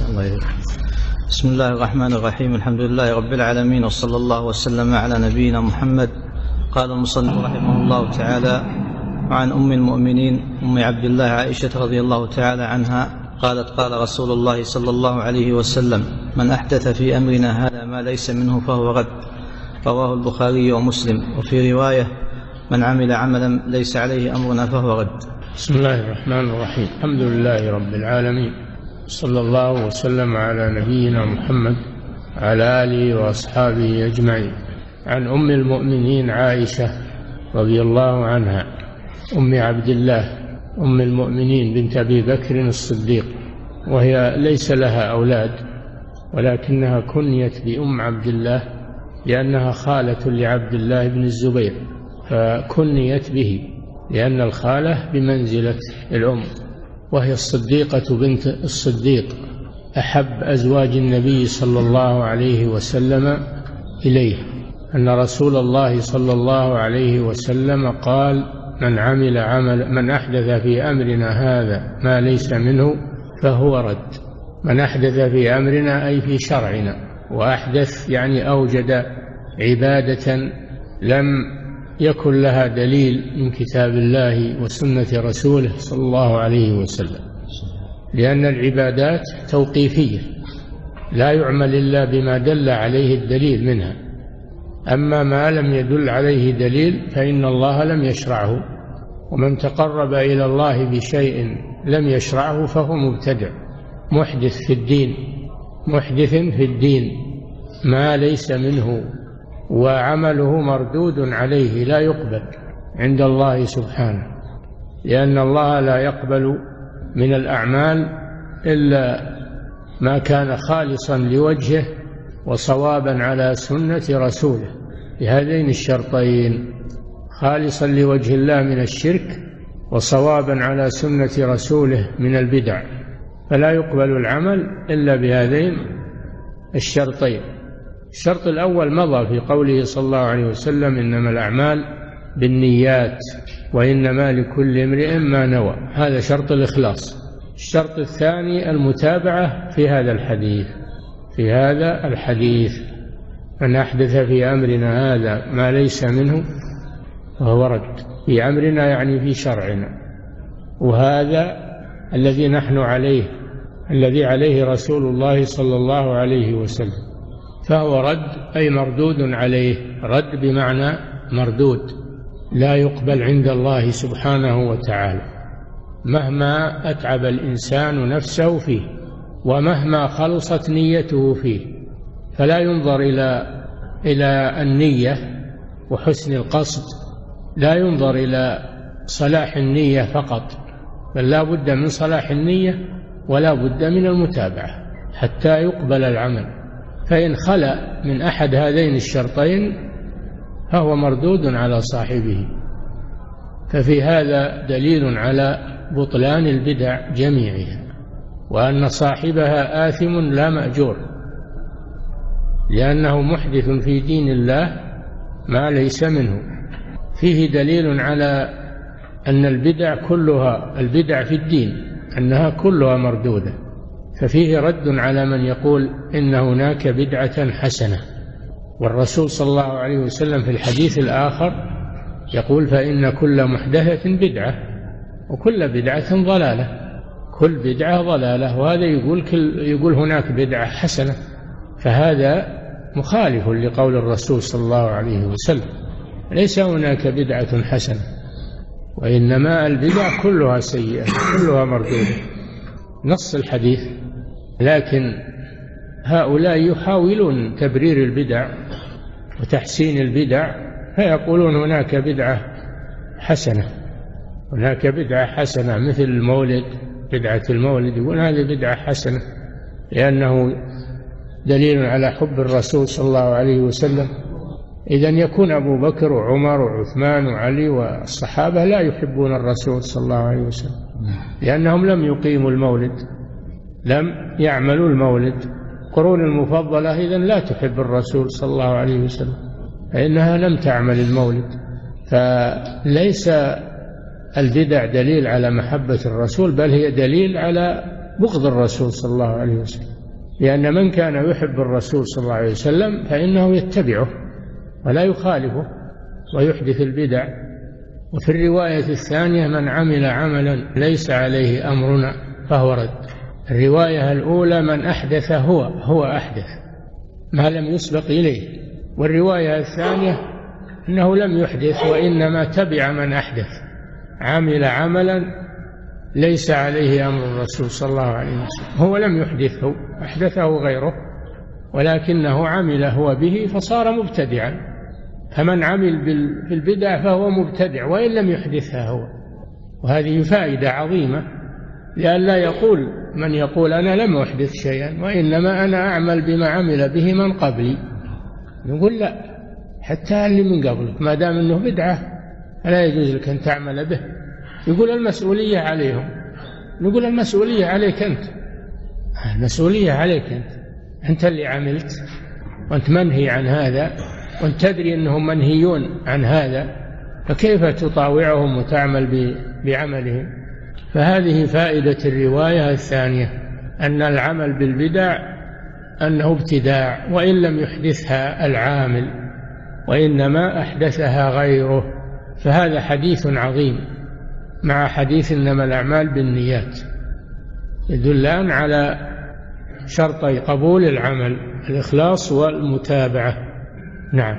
الله. بسم الله الرحمن الرحيم. الحمد لله رب العالمين وصلى الله وسلم على نبينا محمد. قال المصنف رحمه الله تعالى وعن أم المؤمنين أم عبد الله عائشة رضي الله تعالى عنها قالت قال رسول الله صلى الله عليه وسلم من أحدث في أمرنا هذا ما ليس منه فهو رد. رواه البخاري ومسلم. وفي رواية من عمل عملا ليس عليه أمرنا فهو رد. بسم الله الرحمن الرحيم. الحمد لله رب العالمين. صلى الله وسلم على نبينا محمد على آله وأصحابه أجمعين. عن أم المؤمنين عائشة رضي الله عنها أم عبد الله أم المؤمنين بنت أبي بكر الصديق وهي ليس لها أولاد ولكنها كنيت بام عبد الله لأنها خالة لعبد الله بن الزبير فكنيت به لأن الخالة بمنزلة الأم. وهي الصديقة بنت الصديق أحب أزواج النبي صلى الله عليه وسلم إليه. أن رسول الله صلى الله عليه وسلم قال من عمل عمل من أحدث في أمرنا هذا ما ليس منه فهو رد. من أحدث في أمرنا أي في شرعنا. وأحدث يعني أوجد عبادة لم يكن لها دليل من كتاب الله وسنة رسوله صلى الله عليه وسلم. لأن العبادات توقيفية لا يعمل إلا بما دل عليه الدليل منها. أما ما لم يدل عليه دليل فإن الله لم يشرعه ومن تقرب إلى الله بشيء لم يشرعه فهو مبتدع محدث في الدين محدث في الدين ما ليس منه. وعمله مردود عليه لا يقبل عند الله سبحانه لأن الله لا يقبل من الأعمال إلا ما كان خالصا لوجهه وصوابا على سنة رسوله. بهذين الشرطين خالصا لوجه الله من الشرك وصوابا على سنة رسوله من البدع. فلا يقبل العمل إلا بهذين الشرطين. الشرط الأول مضى في قوله صلى الله عليه وسلم إنما الأعمال بالنيات وإنما لكل امرئ ما نوى. هذا شرط الإخلاص. الشرط الثاني المتابعة في هذا الحديث في هذا الحديث. من أحدث في أمرنا هذا ما ليس منه فهو رد. في أمرنا يعني في شرعنا. وهذا الذي نحن عليه الذي عليه رسول الله صلى الله عليه وسلم. فهو رد أي مردود عليه. رد بمعنى مردود. لا يقبل عند الله سبحانه وتعالى. مهما أتعب الإنسان نفسه فيه ومهما خلصت نيته فيه فلا ينظر إلى إلى النية وحسن القصد. لا ينظر إلى صلاح النية فقط بل لا بد من صلاح النية ولا بد من المتابعة حتى يقبل العمل. فإن خلا من أحد هذين الشرطين فهو مردود على صاحبه. ففي هذا دليل على بطلان البدع جميعها وأن صاحبها آثم لا مأجور لأنه محدث في دين الله ما ليس منه. فيه دليل على أن البدع كلها البدع في الدين أنها كلها مردودة. ففيه رد على من يقول إن هناك بدعة حسنة. والرسول صلى الله عليه وسلم في الحديث الآخر يقول فإن كل محدثة بدعة وكل بدعة ضلالة. كل بدعة ضلالة وهذا يقول كل يقول هناك بدعة حسنة. فهذا مخالف لقول الرسول صلى الله عليه وسلم. ليس هناك بدعة حسنة وإنما البدع كلها سيئة كلها مردودة. نص الحديث. لكن هؤلاء يحاولون تبرير البدع وتحسين البدع فيقولون هناك بدعة حسنة هناك بدعة حسنة مثل المولد بدعة المولد يقول هذه بدعة حسنة لأنه دليل على حب الرسول صلى الله عليه وسلم. إذا يكون أبو بكر وعمر وعثمان وعلي والصحابة لا يحبون الرسول صلى الله عليه وسلم لأنهم لم يقيموا المولد. لم يعملوا المولد. القرون المفضلة إذا لا تحب الرسول صلى الله عليه وسلم فإنها لم تعمل المولد. فليس البدع دليل على محبة الرسول بل هي دليل على بغض الرسول صلى الله عليه وسلم. لأن من كان يحب الرسول صلى الله عليه وسلم فإنه يتبعه ولا يخالفه ويحدث البدع. وفي الرواية الثانية من عمل عملا ليس عليه أمرنا فهو رد. الرواية الأولى من أحدث هو هو أحدث ما لم يسبق إليه. والرواية الثانية أنه لم يحدث وإنما تبع من أحدث عمل عملا ليس عليه أمر الرسول صلى الله عليه وسلم. هو لم يحدثه أحدثه غيره ولكنه عمل هو به فصار مبتدعا. فمن عمل بالبدع فهو مبتدع وإن لم يحدثها هو. وهذه فائدة عظيمة. لئلا يقول من يقول أنا لم أحدث شيئا وإنما أنا أعمل بما عمل به من قبلي نقول لا حتى اللي من قبلك ما دام أنه بدعة فلا يجوز لك أن تعمل به. يقول المسؤولية عليهم. نقول المسؤولية عليك أنت. المسؤولية عليك أنت. أنت اللي عملت وأنت منهي عن هذا وأنت تدري أنهم منهيون عن هذا فكيف تطاوعهم وتعمل بعملهم؟ فهذه فائدة الرواية الثانية أن العمل بالبدع أنه ابتداع وإن لم يحدثها العامل وإنما أحدثها غيره. فهذا حديث عظيم مع حديث إنما الأعمال بالنيات يدلان على شرطي قبول العمل الإخلاص والمتابعة. نعم.